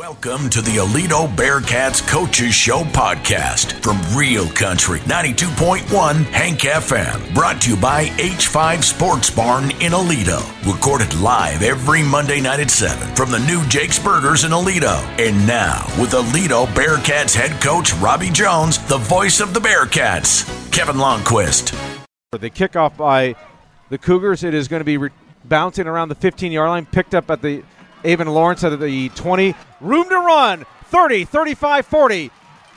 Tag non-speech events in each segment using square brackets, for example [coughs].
Welcome to the Aledo Bearcats Coaches Show podcast from Real Country 92.1 Hank FM. Brought to you by H5 Sports Barn in Aledo. Recorded live every Monday night at 7 from the new Jake's Burgers in Aledo. And now, with Aledo Bearcats head coach Robby Jones, the voice of the Bearcats, Kevin Lonnquist. The kickoff by the Cougars, it is going to be re- bouncing around the 15 yard line, picked up at the Avon Lawrence at the 20. Room to run 30, 35, 40.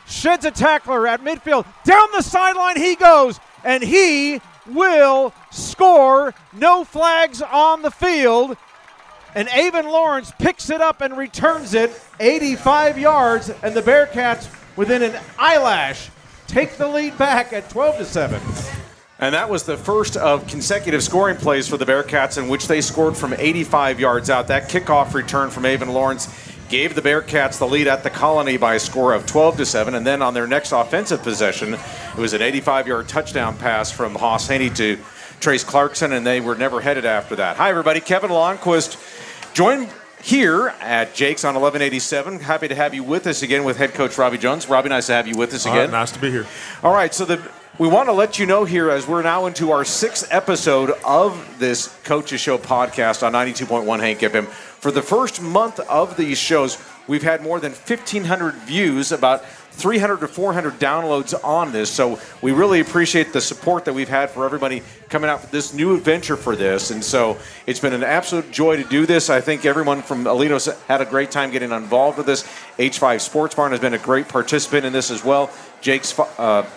Sheds a tackler at midfield. Down the sideline he goes, and he will score. No flags on the field. And Avon Lawrence picks it up and returns it 85 yards, and the Bearcats, within an eyelash, take the lead back at 12 to 7. And that was the first of consecutive scoring plays for the Bearcats in which they scored from 85 yards out. That kickoff return from Avon Lawrence gave the Bearcats the lead at the Colony by a score of 12 to 7. And then on their next offensive possession, it was an 85 yard touchdown pass from Hauss Hejny to Trace Clarkson, and they were never headed after that. Hi, everybody. Kevin Lonnquist joined here at Jake's on 1187. Happy to have you with us again with head coach Robby Jones. Robby, nice to have you with us again. nice to be here. All right, so the we want to let you know here as we're now into our sixth episode of this Coaches Show podcast on 92.1 Hank FM. For the first month of these shows, we've had more than 1,500 views, about 300 to 400 downloads on this. So we really appreciate the support that we've had for everybody coming out for this new adventure for this. And so it's been an absolute joy to do this. I think everyone from Aledo's had a great time getting involved with this. H5 Sports Barn has been a great participant in this as well. Jake's uh,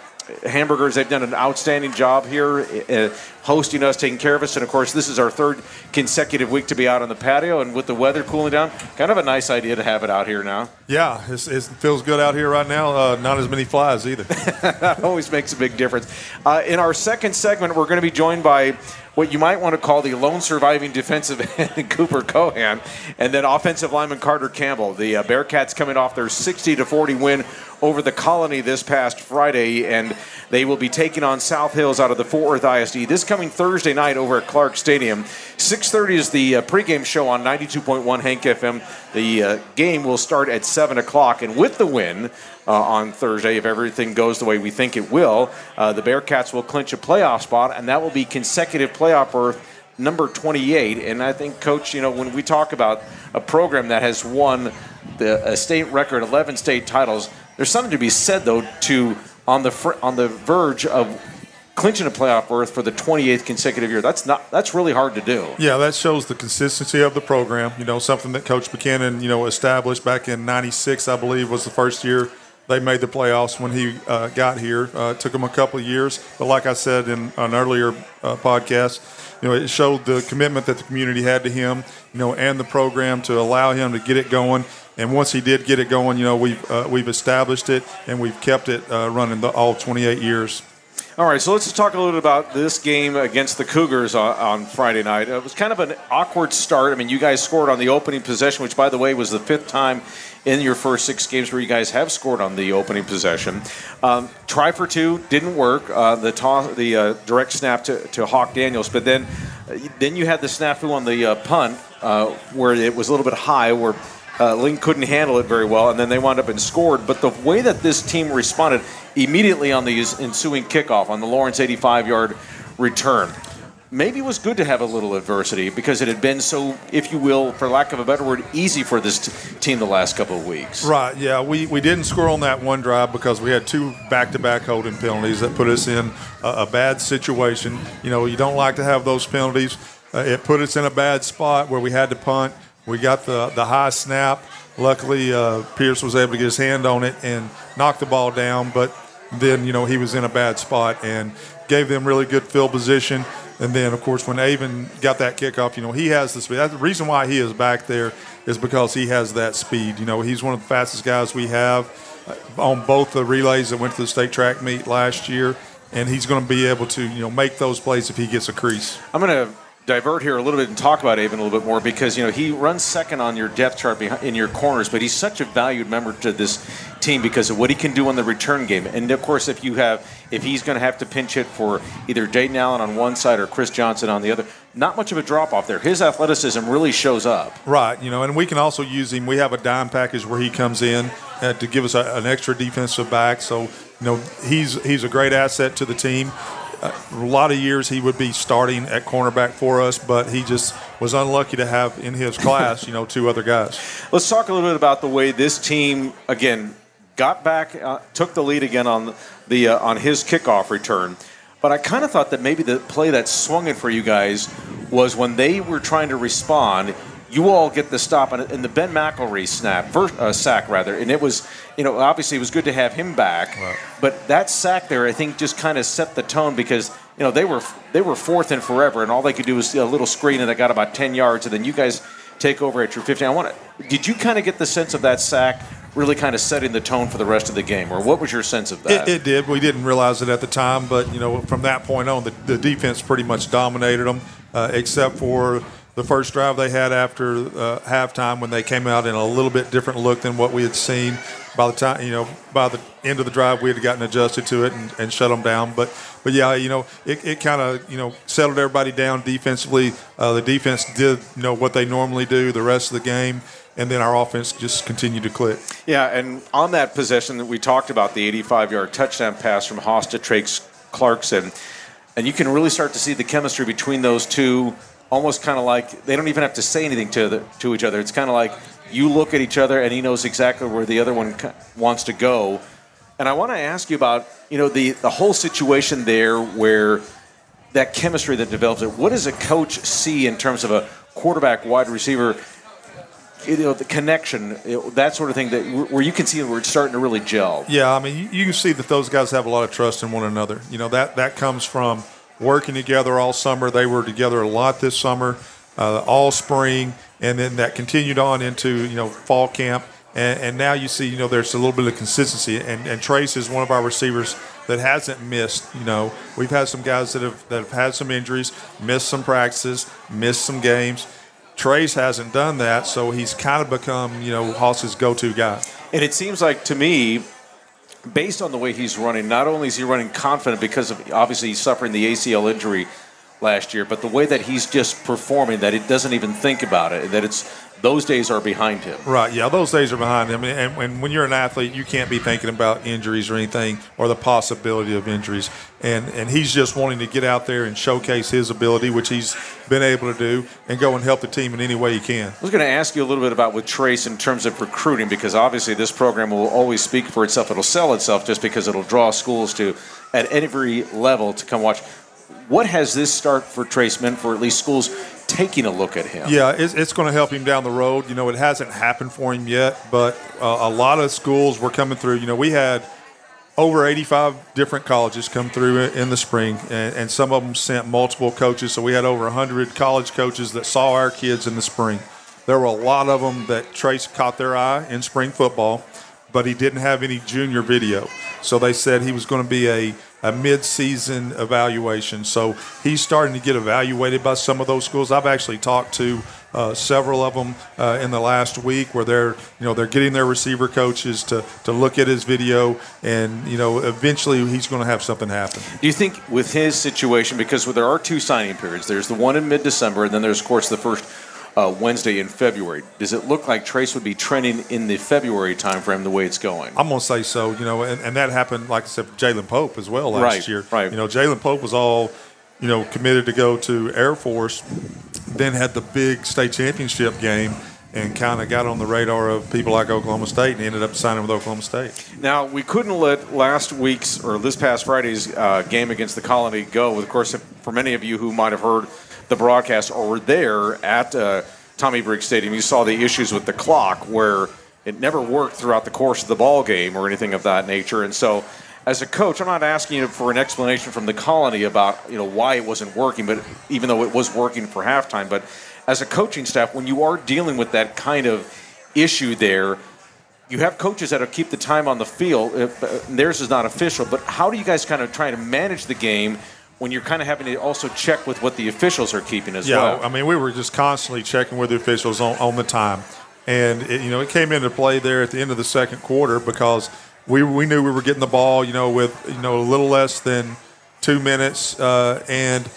hamburgers. They've done an outstanding job here uh, hosting us, taking care of us. And of course, this is our third consecutive week to be out on the patio. And with the weather cooling down, kind of a nice idea to have it out here now. Yeah, it feels good out here right now. Uh, not as many flies either. that [laughs] always makes a big difference. Uh, in our second segment, we're going to be joined by what you might want to call the lone surviving defensive [laughs] end, Cooper Cohan, and then offensive lineman Carter Campbell. The uh, Bearcats coming off their 60 to 40 win over the Colony this past Friday, and they will be taking on South Hills out of the Fort Worth ISD this coming Thursday night over at Clark Stadium. 6:30 is the uh, pregame show on 92.1 Hank FM. The uh, game will start at 7 o'clock, and with the win uh, on Thursday, if everything goes the way we think it will, uh, the Bearcats will clinch a playoff spot, and that will be consecutive playoff berth number 28. And I think, Coach, you know, when we talk about a program that has won the a state record 11 state titles, there's something to be said though to on the fr- on the verge of clinching a playoff berth for the 28th consecutive year. That's not that's really hard to do. Yeah, that shows the consistency of the program. You know, something that Coach Buchanan, you know, established back in '96, I believe, was the first year they made the playoffs when he uh, got here. Uh, took him a couple of years, but like I said in an earlier uh, podcast, you know, it showed the commitment that the community had to him, you know, and the program to allow him to get it going. And once he did get it going, you know, we've uh, we've established it and we've kept it uh, running the, all 28 years. All right, so let's talk a little bit about this game against the Cougars on, on, Friday night. It was kind of an awkward start. I mean, you guys scored on the opening possession, which, by the way, was the fifth time in your first six games where you guys have scored on the opening possession. Um, try for two didn't work. Uh, the toss, the uh, direct snap to, to Hawk Daniels, but then uh, then you had the snafu on the uh, punt uh, where it was a little bit high, where uh, Link couldn't handle it very well, and then they wound up and scored. But the way that this team responded immediately on the ensuing kickoff on the Lawrence 85 yard return, maybe it was good to have a little adversity because it had been so, if you will, for lack of a better word, easy for this t- team the last couple of weeks. Right, yeah. We, we didn't score on that one drive because we had two back to back holding penalties that put us in a, a, bad situation. You know, you don't like to have those penalties. Uh, it put us in a bad spot where we had to punt we got the, the high snap. Luckily, uh, Pierce was able to get his hand on it and knock the ball down, but then, you know, he was in a bad spot and gave them really good field position. And then, of course, when Avon got that kickoff, you know, he has the speed. That's the reason why he is back there is because he has that speed. You know, he's one of the fastest guys we have uh, on both the relays that went to the state track meet last year, and he's going to be able to, you know, make those plays if he gets a crease. I'm going to divert here a little bit and talk about Avon a little bit more because you know he runs second on your depth chart in your corners, but he's such a valued member to this team because of what he can do on the return game. And of course, if you have if he's going to have to pinch hit for either Dayton Allen on one side or Chris Johnson on the other, not much of a drop off there. His athleticism really shows up. Right, you know, and we can also use him. We have a dime package where he comes in uh, to give us a, an extra defensive back. So you know, he's he's a great asset to the team a lot of years he would be starting at cornerback for us, but he just was unlucky to have in his [laughs] class, you know, two other guys. Let's talk a little bit about the way this team again got back, uh, took the lead again on the uh, on his kickoff return. But I kind of thought that maybe the play that swung it for you guys was when they were trying to respond you all get the stop on in the Ben McElroy snap, uh, sack rather, and it was, you know, obviously it was good to have him back, right. but that sack there, I think, just kind of set the tone because you know they were they were fourth and forever, and all they could do was a little screen, and they got about ten yards, and then you guys take over at your 15. I want to. Did you kind of get the sense of that sack? Really, kind of setting the tone for the rest of the game, or what was your sense of that? It, it did. We didn't realize it at the time, but you know, from that point on, the, the defense pretty much dominated them, uh, except for the first drive they had after uh, halftime when they came out in a little bit different look than what we had seen. By the time you know, by the end of the drive, we had gotten adjusted to it and, and shut them down. But but yeah, you know, it, it kind of you know settled everybody down defensively. Uh, the defense did you know what they normally do the rest of the game. And then our offense just continued to click. Yeah, and on that possession that we talked about, the 85-yard touchdown pass from Hauss to Clarkson, and you can really start to see the chemistry between those two almost kind of like they don't even have to say anything to the, to each other. It's kind of like you look at each other and he knows exactly where the other one wants to go. And I want to ask you about you know the the whole situation there where that chemistry that develops it. What does a coach see in terms of a quarterback, wide receiver? You know the connection, that sort of thing, that where you can see where it's starting to really gel. Yeah, I mean, you, you can see that those guys have a lot of trust in one another. You know that that comes from working together all summer. They were together a lot this summer, uh, all spring, and then that continued on into you know fall camp. And, and, now you see, you know, there's a little bit of consistency. And, and Trace is one of our receivers that hasn't missed. You know, we've had some guys that have that have had some injuries, missed some practices, missed some games. Trace hasn't done that, so he's kind of become, you know, Hauss's go-to guy. And it seems like to me, based on the way he's running, not only is he running confident because of obviously he's suffering the ACL injury last year, but the way that he's just performing, that it doesn't even think about it, that it's those days are behind him. Right. Yeah, those days are behind him. And, and, when you're an athlete, you can't be thinking about injuries or anything or the possibility of injuries. And and he's just wanting to get out there and showcase his ability, which he's been able to do, and go and help the team in any way he can. I was going to ask you a little bit about with Trace in terms of recruiting, because obviously this program will always speak for itself. It'll sell itself just because it'll draw schools to at every level to come watch. What has this start for Trace meant for at least schools taking a look at him? Yeah, it's, it's going to help him down the road. You know, it hasn't happened for him yet, but uh, a lot of schools were coming through. You know, we had over 85 different colleges come through in the spring, and, and some of them sent multiple coaches. So we had over 100 college coaches that saw our kids in the spring. There were a lot of them that Trace caught their eye in spring football, but he didn't have any junior video. So they said he was going to be a a mid-season evaluation. So he's starting to get evaluated by some of those schools. I've actually talked to uh, several of them uh, in the last week where they're you know they're getting their receiver coaches to to look at his video and you know eventually he's going to have something happen. Do you think with his situation because there are two signing periods. There's the one in mid-December and then there's of course the first uh, Wednesday in February. Does it look like Trace would be trending in the February timeframe the way it's going? I'm going to say so. You know, and, and that happened, like I said, Jalen Pope as well last right, year. Right. You know, Jalen Pope was all, you know, committed to go to Air Force, then had the big state championship game and kind of got on the radar of people like Oklahoma State and ended up signing with Oklahoma State. Now, we couldn't let last week's or this past Friday's uh, game against the Colony go. Of course, for many of you who might have heard the broadcast or there at uh, Tommy Briggs Stadium, you saw the issues with the clock where it never worked throughout the course of the ball game or anything of that nature. And so, as a coach, I'm not asking you for an explanation from the Colony about you know why it wasn't working, but even though it was working for halftime, but as a coaching staff, when you are dealing with that kind of issue there, you have coaches that'll keep the time on the field. Uh, theirs is not official, but how do you guys kind of try to manage the game when you're kind of having to also check with what the officials are keeping as yeah, well. I mean, we were just constantly checking with the officials on, on the time. And, it, you know, it came into play there at the end of the second quarter because we, we knew we were getting the ball, you know, with, you know, a little less than two minutes. Uh, and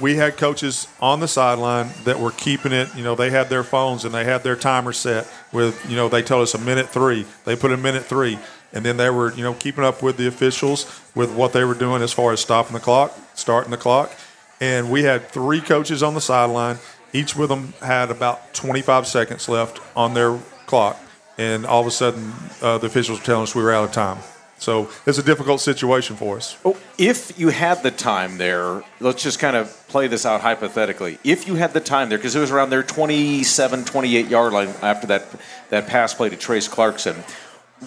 we had coaches on the sideline that were keeping it, you know, they had their phones and they had their timer set with, you know, they told us a minute three. They put in minute three. And then they were, you know, keeping up with the officials with what they were doing as far as stopping the clock, starting the clock. And we had three coaches on the sideline. Each with them had about 25 seconds left on their clock. And all of a sudden, uh, the officials were telling us we were out of time. So it's a difficult situation for us. Oh, if you had the time there, let's just kind of play this out hypothetically. If you had the time there, because it was around their 27, 28 yard line after that, that pass play to Trace Clarkson,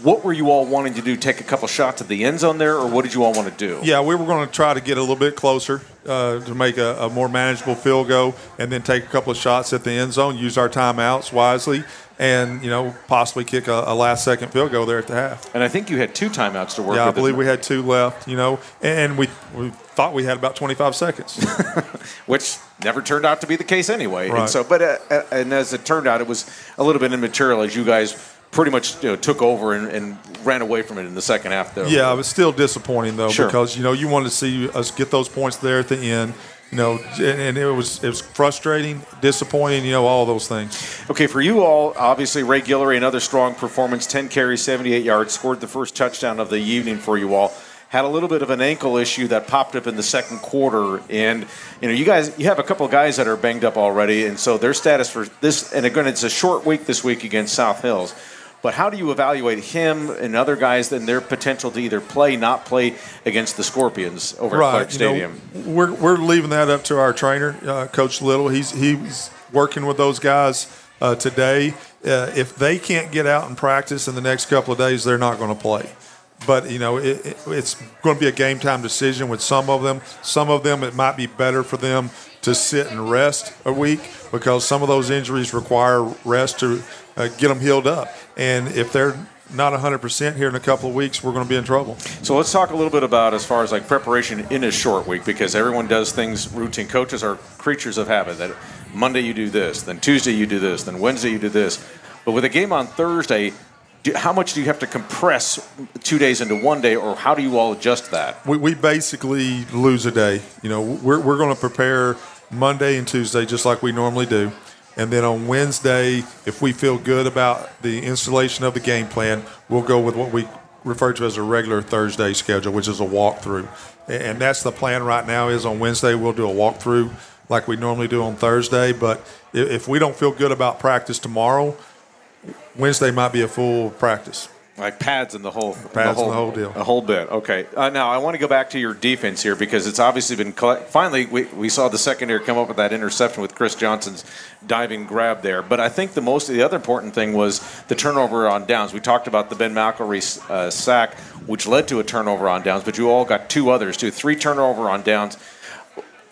what were you all wanting to do? Take a couple shots at the end zone there, or what did you all want to do? Yeah, we were going to try to get a little bit closer uh, to make a, a, more manageable field goal, and then take a couple of shots at the end zone. Use our timeouts wisely, and you know possibly kick a, a last second field goal there at the half. And I think you had two timeouts to work. Yeah, with, I believe we had two left. You know, and we we thought we had about 25 seconds, [laughs] which never turned out to be the case anyway. Right. And so, but uh, uh, and as it turned out, it was a little bit immaterial as you guys pretty much you know, took over and, and, ran away from it in the second half. Though. Yeah, it was still disappointing though Sure. because you know you wanted to see us get those points there at the end. You know, and, and it was it was frustrating, disappointing. You know, all those things. Okay, for you all, obviously Ray Guillory, another strong performance, 10 carries, 78 yards, scored the first touchdown of the evening for you all. Had a little bit of an ankle issue that popped up in the second quarter, and you know you guys, you have a couple of guys that are banged up already, and so their status for this, and again, it's a short week this week against South Hills. But how do you evaluate him and other guys and their potential to either play, not play against the Scorpions over at Clark you know, Stadium? we're we're leaving that up to our trainer, uh, Coach Little. He's he's working with those guys uh, today. Uh, if they can't get out and practice in the next couple of days, they're not going to play. But you know, it, it, it's going to be a game time decision with some of them. Some of them, it might be better for them to sit and rest a week because some of those injuries require rest to uh, get them healed up. And if they're not 100% here in a couple of weeks, we're going to be in trouble. So let's talk a little bit about as far as like preparation in a short week because everyone does things routine. Coaches are creatures of habit. That Monday you do this, then Tuesday you do this, then Wednesday you do this. But with a game on Thursday, do, how much do you have to compress two days into one day, or how do you all adjust that? We, we basically lose a day. You know, we're, we're going to prepare Monday and Tuesday just like we normally do. And then on Wednesday, if we feel good about the installation of the game plan, we'll go with what we refer to as a regular Thursday schedule, which is a walkthrough. And that's the plan right now is on Wednesday, we'll do a walkthrough like we normally do on Thursday. But if we don't feel good about practice tomorrow, Wednesday might be a full practice. Like pads and the whole Pads the and whole, the whole deal. A whole bit. Okay. Uh, now I want to go back to your defense here because it's obviously been collect- finally we, we saw the secondary come up with that interception with Chris Johnson's diving grab there. But I think the most the other important thing was the turnover on downs. We talked about the Ben McElroy uh, sack, which led to a turnover on downs, but you all got two others too, three turnover on downs.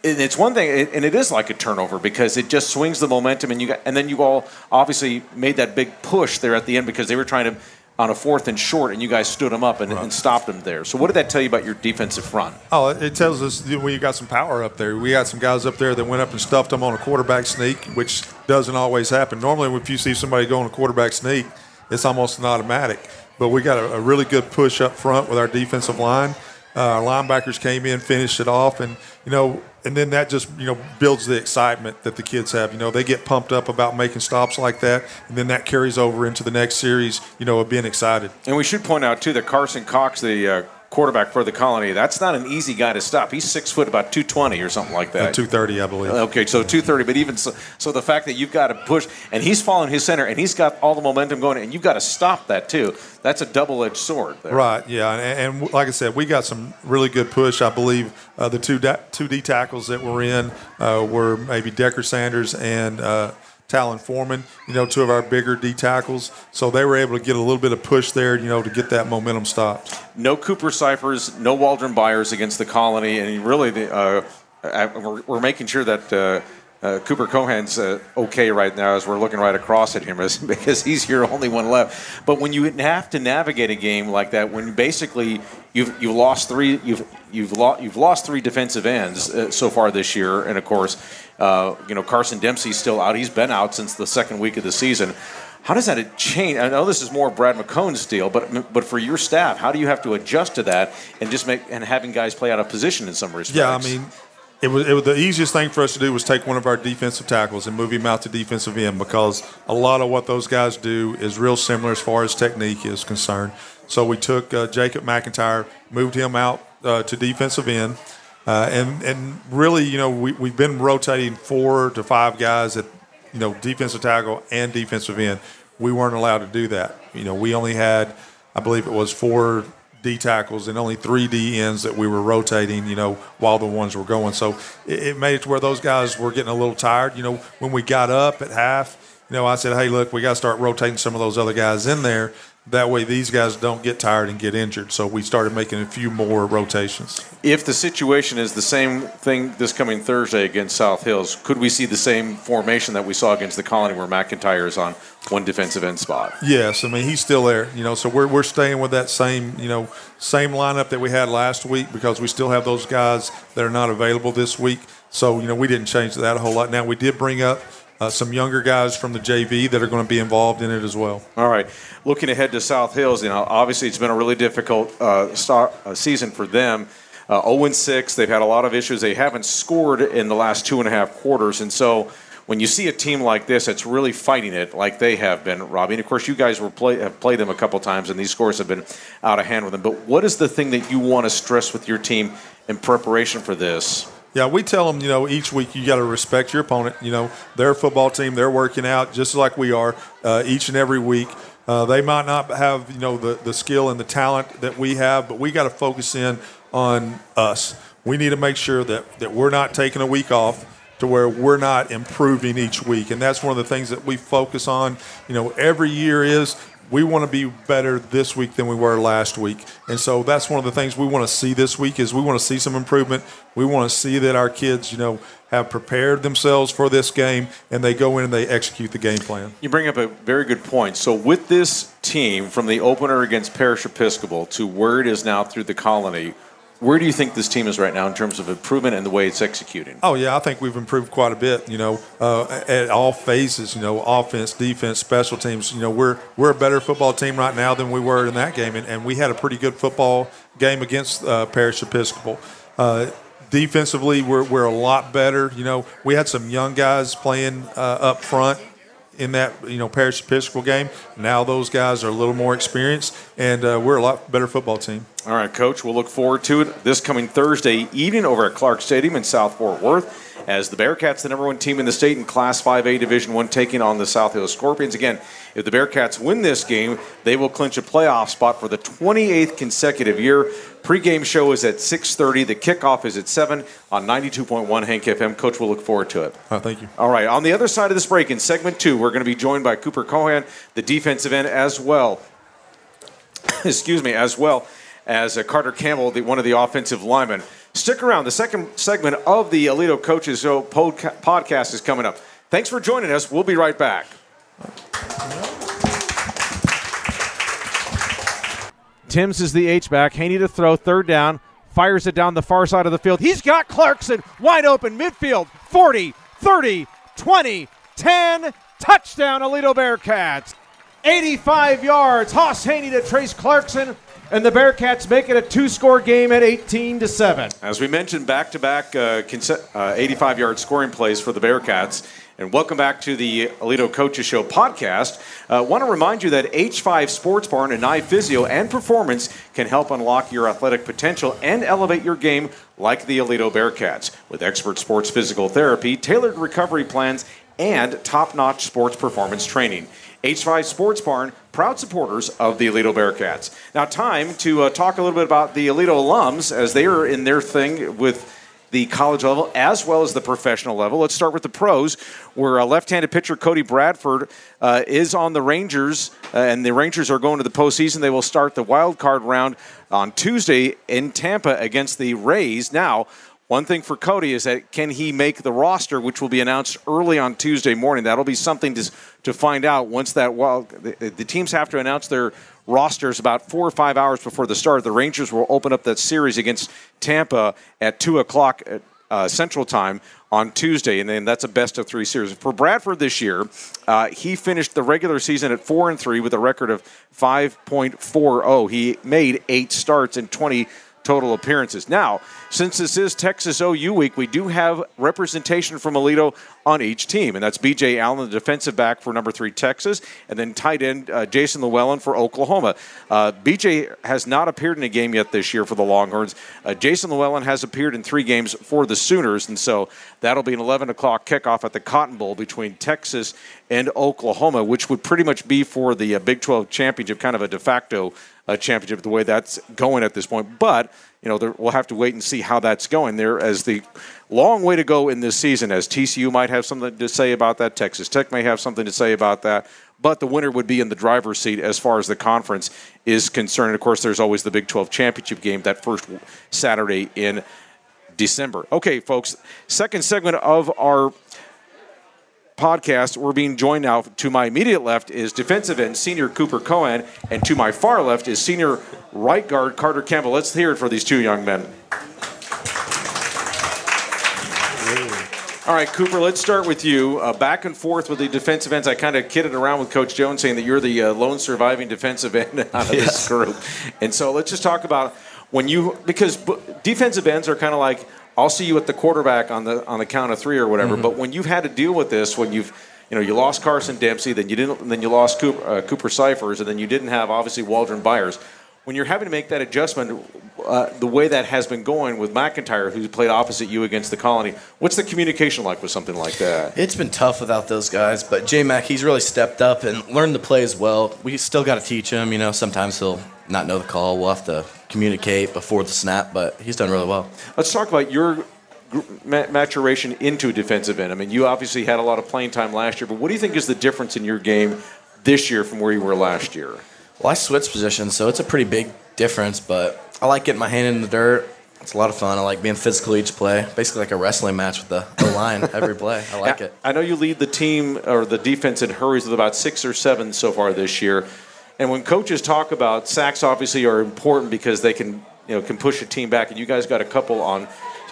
And it's one thing, and it is like a turnover because it just swings the momentum, and you got, and then you all obviously made that big push there at the end because they were trying to on a fourth and short, and you guys stood them up and, and stopped them there. So, what did that tell you about your defensive front? Oh, it tells us that we got some power up there. We got some guys up there that went up and stuffed them on a quarterback sneak, which doesn't always happen. Normally, if you see somebody go on a quarterback sneak, it's almost an automatic. But we got a, a really good push up front with our defensive line. Uh, our linebackers came in, finished it off, and you know, and then that just you know builds the excitement that the kids have. You know, they get pumped up about making stops like that, and then that carries over into the next series. You know, of being excited. And we should point out too that Carson Cox, the uh, quarterback for the Colony, that's not an easy guy to stop. He's six foot, about two twenty or something like that. Two thirty, I believe. Okay, so 230, but even so, so the fact that you've got to push, and he's following his center, and he's got all the momentum going, and you've got to stop that too. That's a double-edged sword. There. Right, yeah, and, and like I said, we got some really good push. I believe uh, the two da- two D tackles that were in uh, were maybe Decker Sanders and uh, Talon Foreman. You know, two of our bigger D tackles, so they were able to get a little bit of push there. You know, to get that momentum stopped. No Cooper Cyphers, no Waldron Byers against the Colony, and really, the, uh, uh, we're, we're making sure that. Uh, uh, Cooper Cohan's uh, okay right now as we're looking right across at him [laughs] because he's your only one left. But when you have to navigate a game like that, when basically you've you've lost three you've you've lost you've lost three defensive ends uh, so far this year, and of course, uh, you know Carson Dempsey's still out. He's been out since the second week of the season. How does that change? I know this is more Brad McCone's deal, but but for your staff, how do you have to adjust to that and just make and having guys play out of position in some respects? Yeah, I mean, it was, it was the easiest thing for us to do was take one of our defensive tackles and move him out to defensive end because a lot of what those guys do is real similar as far as technique is concerned. So we took uh, Jacob McIntyre, moved him out uh, to defensive end, uh, and and really, you know, we we've been rotating four to five guys at you know defensive tackle and defensive end. We weren't allowed to do that. You know, we only had, I believe it was four D tackles and only three D ends that we were rotating, you know, while the ones were going. So it, it, made it to where those guys were getting a little tired. You know, when we got up at half, you know, I said, hey, look, we got to start rotating some of those other guys in there. That way, these guys don't get tired and get injured. So we started making a few more rotations. If the situation is the same thing this coming Thursday against South Hills, could we see the same formation that we saw against the Colony, where McIntyre is on one defensive end spot? Yes, I mean he's still there. You know, so we're we're staying with that same you know same lineup that we had last week because we still have those guys that are not available this week. So you know we didn't change that a whole lot. Now we did bring up uh, some younger guys from the JV that are going to be involved in it as well. All right. Looking ahead to South Hills, you know, obviously it's been a really difficult uh, start, uh, season for them. Uh, 0 6, they've had a lot of issues. They haven't scored in the last two and a half quarters. And so when you see a team like this that's really fighting it like they have been, Robby, and of course you guys were play, have played them a couple times and these scores have been out of hand with them. But what is the thing that you want to stress with your team in preparation for this? Yeah, we tell them, you know, each week you got to respect your opponent. You know, their football team, they're working out just like we are uh, each and every week. Uh, they might not have, you know, the, the skill and the talent that we have, but we got to focus in on us. We need to make sure that, that we're not taking a week off to where we're not improving each week. And that's one of the things that we focus on, you know, every year is we want to be better this week than we were last week. And so that's one of the things we want to see this week is we want to see some improvement. We want to see that our kids, you know, have prepared themselves for this game and they go in and they execute the game plan. You bring up a very good point. So with this team from the opener against Parish Episcopal to where it is now through the colony, where do you think this team is right now in terms of improvement and the way it's executing? Oh yeah, I think we've improved quite a bit. You know, uh, at all phases. You know, offense, defense, special teams. You know, we're we're a better football team right now than we were in that game, and, and we had a pretty good football game against uh, Parish Episcopal. Uh, defensively, we're we're a lot better. You know, we had some young guys playing uh, up front in that you know Parish Episcopal game. Now those guys are a little more experienced, and uh, we're a lot better football team. All right, Coach. We'll look forward to it this coming Thursday evening over at Clark Stadium in South Fort Worth. As the Bearcats, the number one team in the state in Class 5A Division One, taking on the South Hills Scorpions. Again, if the Bearcats win this game, they will clinch a playoff spot for the 28th consecutive year. Pre-game show is at 6:30. The kickoff is at 7 on 92.1 Hank FM. Coach, we'll look forward to it. Oh, thank you. All right. On the other side of this break, in segment two, we're going to be joined by Cooper Cohan, the defensive end, as well. [coughs] Excuse me, as well as uh, Carter Campbell, the, one of the offensive linemen. Stick around. The second segment of the Aledo Coaches Show podcast is coming up. Thanks for joining us. We'll be right back. Timms is the H-back. Hejny to throw, third down. Fires it down the far side of the field. He's got Clarkson wide open, midfield, 40, 30, 20, 10. Touchdown, Aledo Bearcats. 85 yards. Hauss Hejny to Trace Clarkson and the Bearcats make it a two-score game at 18 to seven. As we mentioned, back-to-back 85-yard uh, scoring plays for the Bearcats. And welcome back to the Aledo Coaches Show podcast. Uh, Want to remind you that H5 Sports Barn and Nye Physio and Performance can help unlock your athletic potential and elevate your game like the Aledo Bearcats. With expert sports physical therapy, tailored recovery plans, and top-notch sports performance training. H5 Sports Barn, proud supporters of the Aledo Bearcats. Now, time to uh, talk a little bit about the Aledo alums as they are in their thing with the college level as well as the professional level. Let's start with the pros, where uh, left-handed pitcher Cody Bradford uh, is on the Rangers, uh, and the Rangers are going to the postseason. They will start the wild card round on Tuesday in Tampa against the Rays. Now, One thing for Cody is that can he make the roster, which will be announced early on Tuesday morning. That'll be something to, to find out once that. Well, the, the teams have to announce their rosters about four or five hours before the start. The Rangers will open up that series against Tampa at two o'clock at, uh, Central Time on Tuesday, and then that's a best of three series for Bradford this year. Uh, he finished the regular season at four and three with a record of 5.40. He made eight starts in 20 total appearances. Now, since this is Texas OU week, we do have representation from Aledo on each team, and that's B.J. Allen, the defensive back for number three Texas, and then tight end uh, Jason Llewellyn for Oklahoma. Uh, B.J. has not appeared in a game yet this year for the Longhorns. Uh, Jason Llewellyn has appeared in three games for the Sooners, and so that'll be an 11 o'clock kickoff at the Cotton Bowl between Texas and Oklahoma, which would pretty much be for the uh, Big 12 championship, kind of a de facto uh, championship the way that's going at this point. But you know, there, we'll have to wait and see how that's going there as the long way to go in this season. As TCU might have something to say about that, Texas Tech may have something to say about that. But the winner would be in the driver's seat as far as the conference is concerned. Of course, there's always the Big 12 championship game that first Saturday in December. Okay, folks, second segment of our podcast. We're being joined now. To my immediate left is defensive end senior Cooper Cohen, and to my far left is senior right guard Carter Campbell. Let's hear it for these two young men. All right, Cooper, let's start with you. Uh, back and forth with the defensive ends. I kind of kidded around with Coach Jones saying that you're the uh, lone surviving defensive end [laughs] out of this group. And so let's just talk about when you, because defensive ends are kind of like, I'll see you at the quarterback on the on the count of three or whatever. Mm-hmm. But when you've had to deal with this, when you've you know you lost Carson Dempsey, then you didn't, then you lost Cooper, uh, Cooper Cyphers, and then you didn't have obviously Waldron Byers. When you're having to make that adjustment, uh, the way that has been going with McIntyre, who played opposite you against the Colony, what's the communication like with something like that? It's been tough without those guys, but J Mac, he's really stepped up and learned to play as well. We still got to teach him. You know, sometimes he'll not know the call. We'll have to communicate before the snap, but he's done really well. Let's talk about your maturation into defensive end? I mean, you obviously had a lot of playing time last year, but what do you think is the difference in your game this year from where you were last year? Well, I switched positions, so it's a pretty big difference, but I like getting my hand in the dirt. It's a lot of fun. I like being physical each play, basically like a wrestling match with the, the line every play. I like [laughs] it. I know you lead the team or the defense in hurries with about six or seven so far this year. And when coaches talk about sacks, obviously are important because they can you know can push a team back. And you guys got a couple on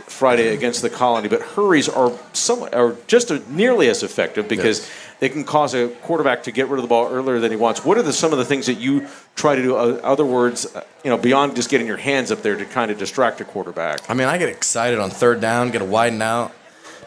Friday against the Colony, but hurries are some are just nearly as effective because yes. they can cause a quarterback to get rid of the ball earlier than he wants. What are the, some of the things that you try to do? Other words, uh, you know, beyond just getting your hands up there to kind of distract a quarterback. I mean, I get excited on third down, get a widen out,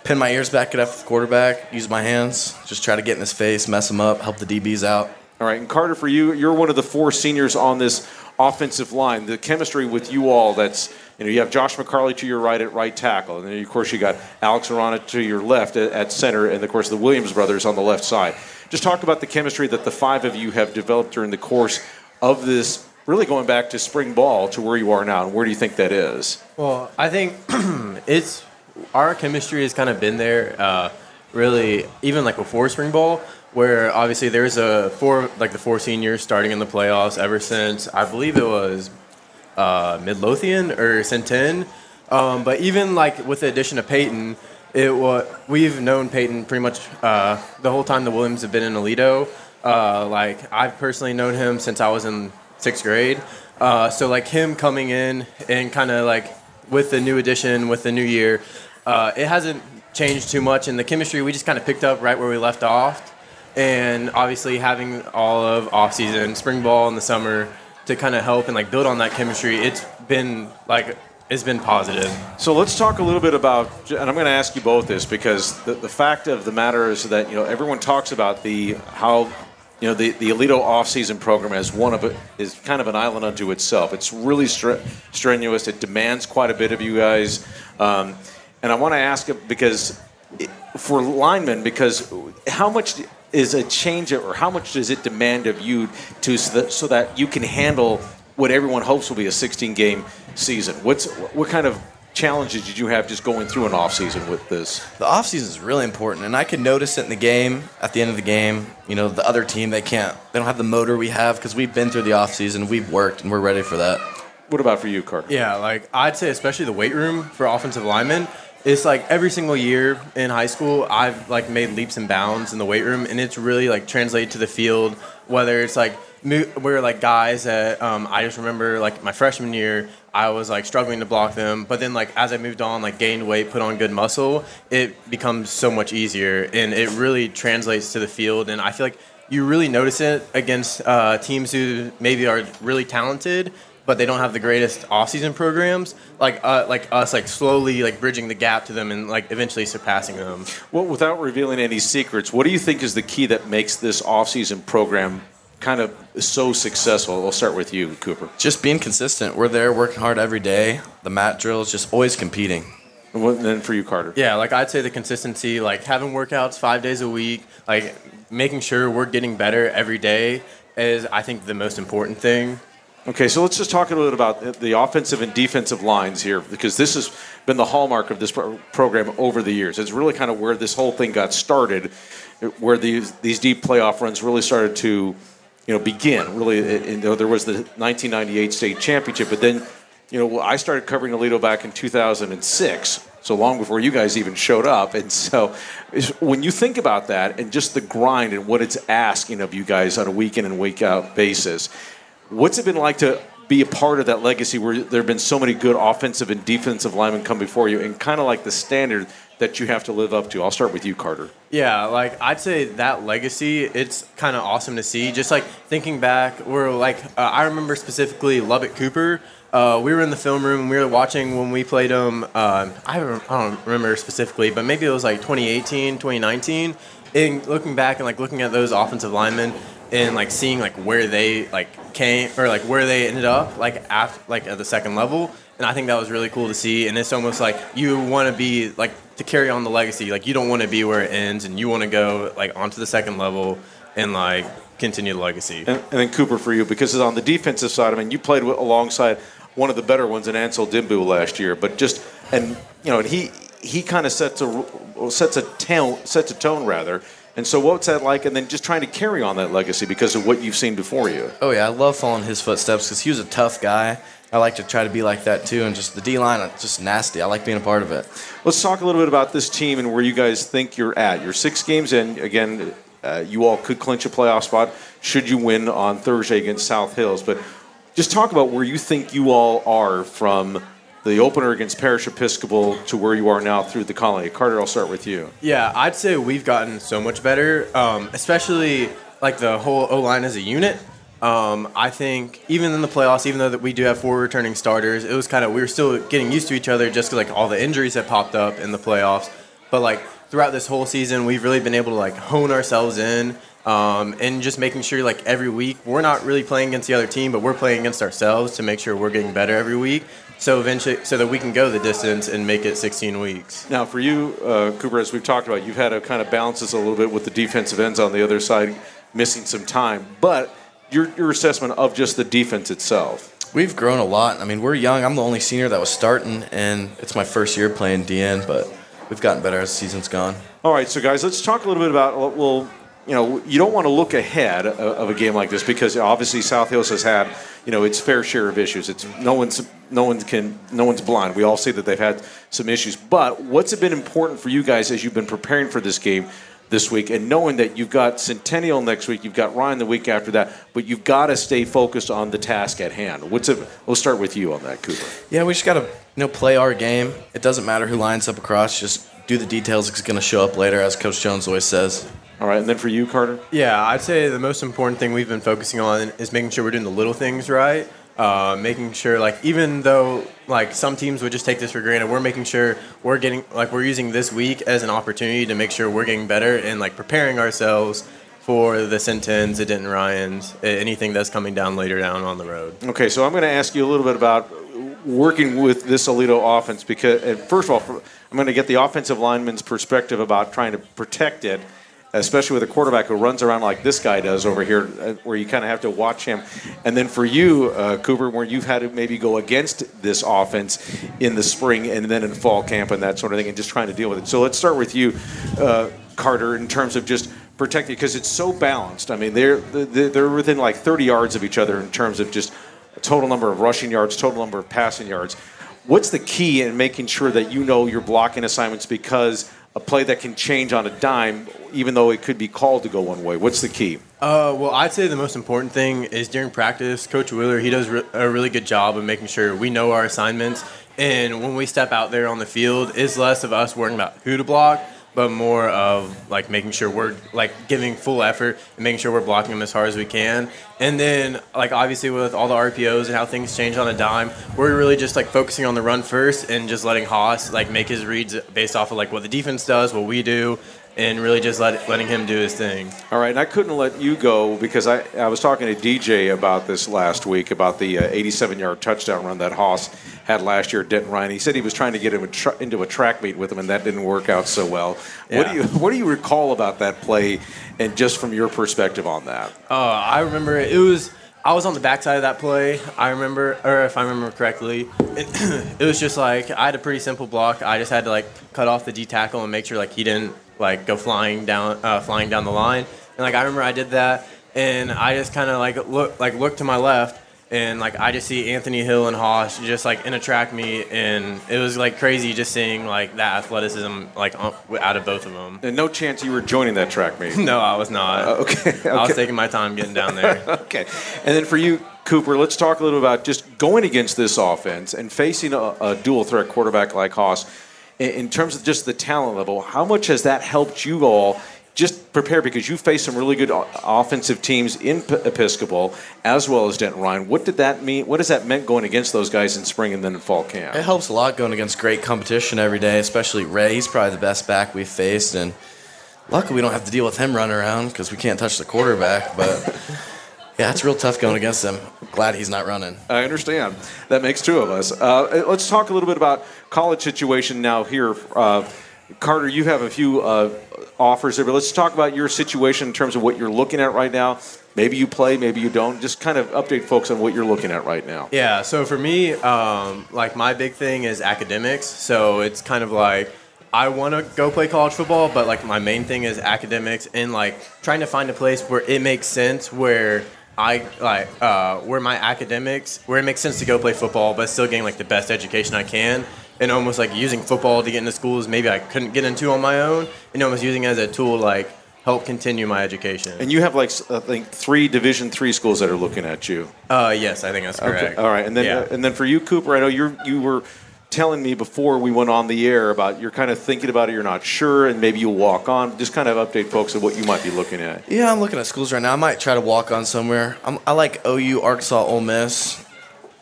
pin my ears back, get after the quarterback, use my hands, just try to get in his face, mess him up, help the DBs out. All right, and Carter, for you, you're one of the four seniors on this offensive line. The chemistry with you all that's you know, you have Josh McCarley to your right at right tackle, and then of course you got Alex Arana to your left at, at center, and of course the Williams brothers on the left side. Just talk about the chemistry that the five of you have developed during the course of this. Really going back to spring ball to where you are now, and where do you think that is? Well, I think [clears throat] it's our chemistry has kind of been there. Uh, really, even like before spring ball, where obviously there's a four like the four seniors starting in the playoffs ever since I believe it was uh, Midlothian or Centen. Um, but even like with the addition of Peyton, it was we've known Peyton pretty much uh, the whole time the Williams have been in Aledo. Uh, like I've personally known him since I was in sixth grade. Uh, so like him coming in and kind of like with the new addition, with the new year, uh, it hasn't changed too much. And the chemistry we just kind of picked up right where we left off. And obviously having all of off season, spring ball in the summer, to kind of help and like build on that chemistry, it's been like it's been positive. So let's talk a little bit about, and I'm going to ask you both this because the, the fact of the matter is that you know everyone talks about the how you know the the Aledo off-season program as one of it is kind of an island unto itself. It's really str- strenuous. It demands quite a bit of you guys, um, and I want to ask it because for linemen because how much is a change or how much does it demand of you to so that, so that you can handle what everyone hopes will be a 16 game season what's what kind of challenges did you have just going through an off season with this the off season is really important and i can notice it in the game at the end of the game you know the other team they can't they don't have the motor we have because we've been through the off season we've worked and we're ready for that What about for you, Carter? Yeah, like I'd say, especially the weight room for offensive linemen. It's like every single year in high school, I've like made leaps and bounds in the weight room, and it's really like translated to the field. Whether it's like we're like guys that um, I just remember like my freshman year, I was like struggling to block them, but then like as I moved on, like gained weight, put on good muscle, it becomes so much easier, and it really translates to the field. And I feel like you really notice it against uh, teams who maybe are really talented but they don't have the greatest off-season programs like uh, like us like slowly like bridging the gap to them and like eventually surpassing them. Well without revealing any secrets what do you think is the key that makes this off-season program kind of so successful? We'll start with you cooper. Just being consistent. We're there working hard every day. The mat drills just always competing. And then for you carter? Yeah like i'd say the consistency like having workouts five days a week like making sure we're getting better every day is i think the most important thing Okay, so let's just talk a little bit about the offensive and defensive lines here, because this has been the hallmark of this pro- program over the years. It's really kind of where this whole thing got started, where these these deep playoff runs really started to, you know, begin. Really, you know, there was the 1998 state championship, but then, you know, I started covering Aledo back in 2006, so long before you guys even showed up. And so, when you think about that and just the grind and what it's asking of you guys on a week in and week out basis What's it been like to be a part of that legacy where there have been so many good offensive and defensive linemen come before you and kind of like the standard that you have to live up to? I'll start with you, Carter. Yeah, like I'd say that legacy, it's kind of awesome to see. Just like thinking back, we're like, uh, I remember specifically Lubbock Cooper. Uh, we were in the film room. And we were watching when we played him. Uh, I, I don't remember specifically, but maybe it was like 2018, 2019. And looking back and like looking at those offensive linemen, and like seeing like where they like came or like where they ended up like after like at the second level and i think that was really cool to see and it's almost like you want to be like to carry on the legacy like you don't want to be where it ends and you want to go like onto the second level and like continue the legacy. And, and then cooper for you because on the defensive side i mean you played alongside one of the better ones in ansel dimbu last year but just and you know and he he kind of sets a sets a tone sets a tone rather and so, what's that like? And then just trying to carry on that legacy because of what you've seen before you. Oh yeah, I love following his footsteps because he was a tough guy. I like to try to be like that too, and just the D line, just nasty. I like being a part of it. Let's talk a little bit about this team and where you guys think you're at. You're six games in. Again, uh, you all could clinch a playoff spot should you win on Thursday against South Hills. But just talk about where you think you all are from the opener against Parish Episcopal to where you are now through the colony. Carter, I'll start with you. Yeah, I'd say we've gotten so much better, um, especially like the whole O line as a unit. Um, I think even in the playoffs, even though that we do have four returning starters, it was kind of we were still getting used to each other just because like all the injuries that popped up in the playoffs. But like throughout this whole season, we've really been able to like hone ourselves in um, and just making sure like every week we're not really playing against the other team, but we're playing against ourselves to make sure we're getting better every week. So eventually, so that we can go the distance and make it 16 weeks. Now, for you, uh, Cooper, as we've talked about, you've had to kind of balance this a little bit with the defensive ends on the other side missing some time. But your your assessment of just the defense itself. We've grown a lot. I mean, we're young. I'm the only senior that was starting, and it's my first year playing DN, but we've gotten better as the season's gone. All right, so guys, let's talk a little bit about well you know, you don't want to look ahead of a game like this because obviously South Hills has had, you know, its fair share of issues. It's no one's no one can no one's blind. We all see that they've had some issues. But what's been important for you guys as you've been preparing for this game this week and knowing that you've got Centennial next week, you've got Ryan the week after that, but you've got to stay focused on the task at hand. What's it? We'll start with you on that, Cooper. Yeah, we just got to you know play our game. It doesn't matter who lines up across. Just do the details. It's going to show up later, as Coach Jones always says. All right, and then for you, Carter? Yeah, I'd say the most important thing we've been focusing on is making sure we're doing the little things right. Uh, making sure, like, even though like some teams would just take this for granted, we're making sure we're getting like we're using this week as an opportunity to make sure we're getting better and like preparing ourselves for the Centens, the Denton Ryans, anything that's coming down later down on the road. Okay, so I'm going to ask you a little bit about working with this Aledo offense because, first of all, I'm going to get the offensive lineman's perspective about trying to protect it especially with a quarterback who runs around like this guy does over here, uh, where you kind of have to watch him. And then for you, uh, Cooper, where you've had to maybe go against this offense in the spring and then in fall camp and that sort of thing, and just trying to deal with it. So let's start with you, uh, Carter, in terms of just protecting because it's so balanced. I mean, they're they're within like 30 yards of each other in terms of just total number of rushing yards, total number of passing yards. What's the key in making sure that you know your blocking assignments because a play that can change on a dime, even though it could be called to go one way? What's the key? Uh, well, I'd say the most important thing is during practice, Coach Wheeler, he does re- a really good job of making sure we know our assignments. And when we step out there on the field, it's less of us worrying about who to block, but more of like making sure we're like giving full effort and making sure we're blocking them as hard as we can. And then like obviously with all the RPOs and how things change on a dime, we're really just like focusing on the run first and just letting Hauss like make his reads based off of like what the defense does, what we do, and really just let, letting him do his thing. All right, and I couldn't let you go because I, I was talking to DJ about this last week about the 87 uh, yard touchdown run that Hauss had last year at Denton Ryan. He said he was trying to get him a tr- into a track meet with him, and that didn't work out so well. Yeah. What do you What do you recall about that play, and just from your perspective on that? Uh, I remember it was. I was on the backside of that play. I remember, or if I remember correctly, it, [clears throat] it was just like I had a pretty simple block. I just had to like cut off the D tackle and make sure like he didn't like go flying down uh, flying down the line. And like I remember I did that, and I just kind of like look like look to my left, and like I just see Anthony Hill and Hauss just like in a track meet, and it was like crazy just seeing like that athleticism like out of both of them. And no chance you were joining that track meet. [laughs] no, I was not. Uh, okay, okay, I was taking my time getting down there. [laughs] okay, and then for you. Cooper, let's talk a little about just going against this offense and facing a, a dual threat quarterback like Hauss in terms of just the talent level, how much has that helped you all just prepare because you faced some really good offensive teams in Episcopal as well as Denton Ryan. What did that mean? What does that mean going against those guys in spring and then in fall camp? It helps a lot going against great competition every day, especially Ray. He's probably the best back we've faced, and luckily we don't have to deal with him running around because we can't touch the quarterback. But [laughs] yeah, it's real tough going against him. Glad he's not running. I understand. That makes two of us. Uh, let's talk a little bit about college situation now here. Uh, Carter, you have a few uh, offers there, but let's talk about your situation in terms of what you're looking at right now. Maybe you play, maybe you don't. Just kind of update folks on what you're looking at right now. Yeah. So for me, um, like my big thing is academics. So it's kind of like I want to go play college football, but like my main thing is academics and like trying to find a place where it makes sense where I like uh, where my academics, where it makes sense to go play football, but still getting like the best education I can, and almost like using football to get into schools maybe I couldn't get into on my own, and almost using it as a tool like help continue my education. And you have like I think three Division three schools that are looking at you. Uh, yes, I think that's correct. Okay. All right, and then yeah. uh, and then for you, Cooper, I know you you were telling me before we went on the air about you're kind of thinking about it, you're not sure, and maybe you'll walk on. Just kind of update folks of what you might be looking at. Yeah, I'm looking at schools right now. I might try to walk on somewhere. I'm, i like OU, Arkansas, Ole Miss.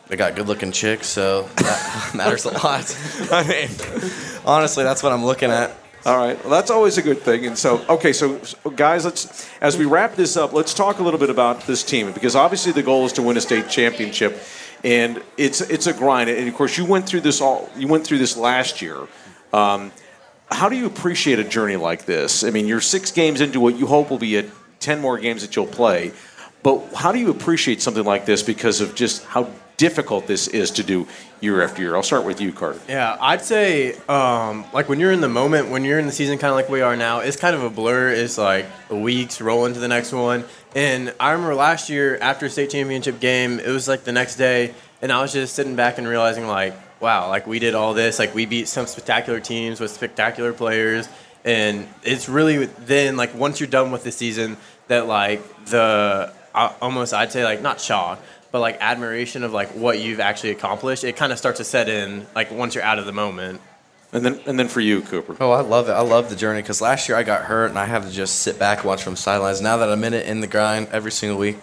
They got good-looking chicks, so that [laughs] matters a lot. [laughs] I mean, honestly, that's what I'm looking at. All right, well, that's always a good thing. And so, okay, so, so guys, let's as we wrap this up, let's talk a little bit about this team because obviously the goal is to win a state championship and it's it's a grind. And of course, you went through this all. You went through this last year. Um, how do you appreciate a journey like this? I mean, you're six games into what you hope will be a ten more games that you'll play. But how do you appreciate something like this because of just how difficult this is to do year after year? I'll start with you, Carter. Yeah, I'd say um, like when you're in the moment, when you're in the season, kind of like we are now, it's kind of a blur. It's like weeks roll into the next one. And I remember last year after state championship game, it was like the next day, and I was just sitting back and realizing like, wow, like we did all this, like we beat some spectacular teams with spectacular players. And it's really then like once you're done with the season that like the almost I'd say like not shock, but like admiration of like what you've actually accomplished, it kind of starts to set in like once you're out of the moment. And then, and then for you, Cooper. Oh, I love it. I love the journey because last year I got hurt and I had to just sit back and watch from sidelines. Now that I'm in it in the grind every single week,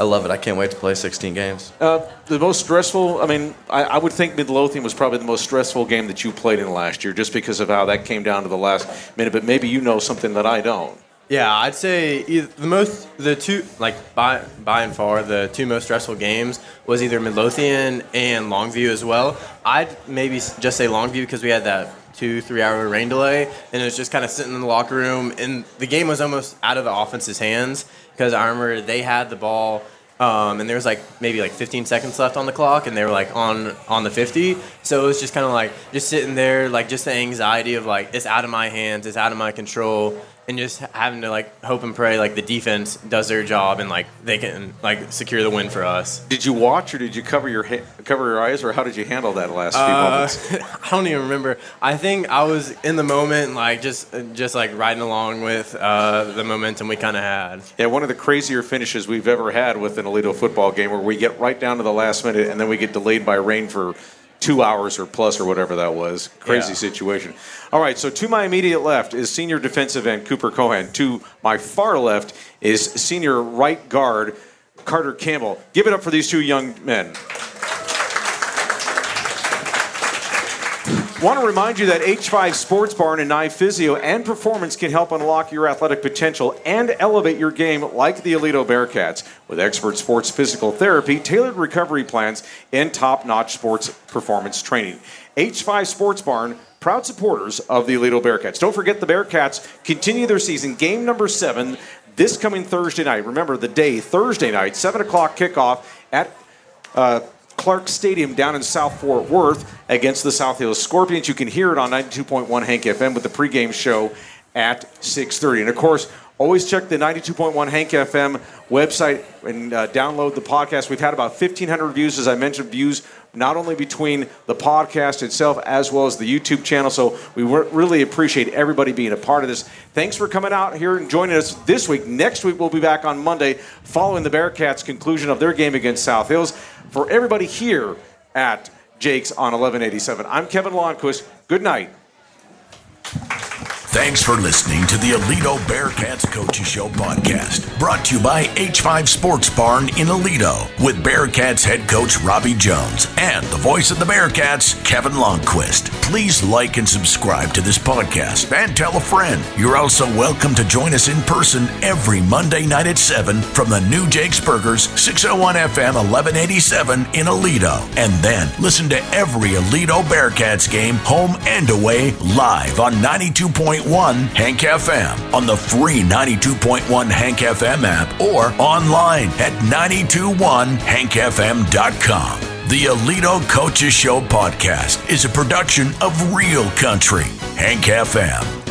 I love it. I can't wait to play 16 games. Uh, the most stressful, I mean, I, I, would think Midlothian was probably the most stressful game that you played in last year just because of how that came down to the last minute, but maybe you know something that I don't. Yeah, I'd say the most, the two, like by by and far, the two most stressful games was either Midlothian and Longview as well. I'd maybe just say Longview because we had that two, three hour rain delay, and it was just kind of sitting in the locker room, and the game was almost out of the offense's hands because I remember they had the ball. Um, and there was like maybe like 15 seconds left on the clock, and they were like on on the 50. So it was just kind of like just sitting there, like just the anxiety of like it's out of my hands, it's out of my control, and just having to like hope and pray like the defense does their job and like they can like secure the win for us. Did you watch or did you cover your ha- cover your eyes or how did you handle that last few Uh, moments? [laughs] I don't even remember. I think I was in the moment, like just just like riding along with uh, the momentum we kind of had. Yeah, one of the crazier finishes we've ever had with an Aledo football game where we get right down to the last minute and then we get delayed by rain for two hours or plus or whatever that was. Crazy Yeah. situation. All right, so to my immediate left is senior defensive end Cooper Cohan. To my far left is senior right guard Carter Campbell. Give it up for these two young men. Want to remind you that H5 Sports Barn and Nye Physio and Performance can help unlock your athletic potential and elevate your game like the Aledo Bearcats with expert sports physical therapy, tailored recovery plans, and top notch sports performance training. H5 Sports Barn, proud supporters of the Aledo Bearcats. Don't forget the Bearcats continue their season. Game number seven this coming Thursday night. Remember the day, Thursday night, 7 o'clock kickoff at uh, Clark Stadium down in South Fort Worth against the South Hills Scorpions. You can hear it on 92.1 Hank FM with the pregame show at 6:30. And of course, always check the 92.1 Hank FM website and uh, download the podcast. We've had about 1,500 views, as I mentioned, views not only between the podcast itself as well as the YouTube channel. So we really appreciate everybody being a part of this. Thanks for coming out here and joining us this week. Next week, we'll be back on Monday following the Bearcats' conclusion of their game against South Hills. For everybody here at Jake's on 1187, I'm Kevin Lonnquist. Good night. Thanks for listening to the Aledo Bearcats Coaches Show podcast, brought to you by H5 Sports Barn in Aledo, with Bearcats head coach Robby Jones and the voice of the Bearcats, Kevin Lonnquist. Please like and subscribe to this podcast and tell a friend. You're also welcome to join us in person every Monday night at 7 from the new Jake's Burgers, 601 FM 1187 in Aledo. And then listen to every Aledo Bearcats game, home and away, live on 92.1 Hank FM, on the free 92.1 Hank FM app, or online at 921hankfm.com. The Aledo Coaches Show podcast is a production of Real Country, Hank FM.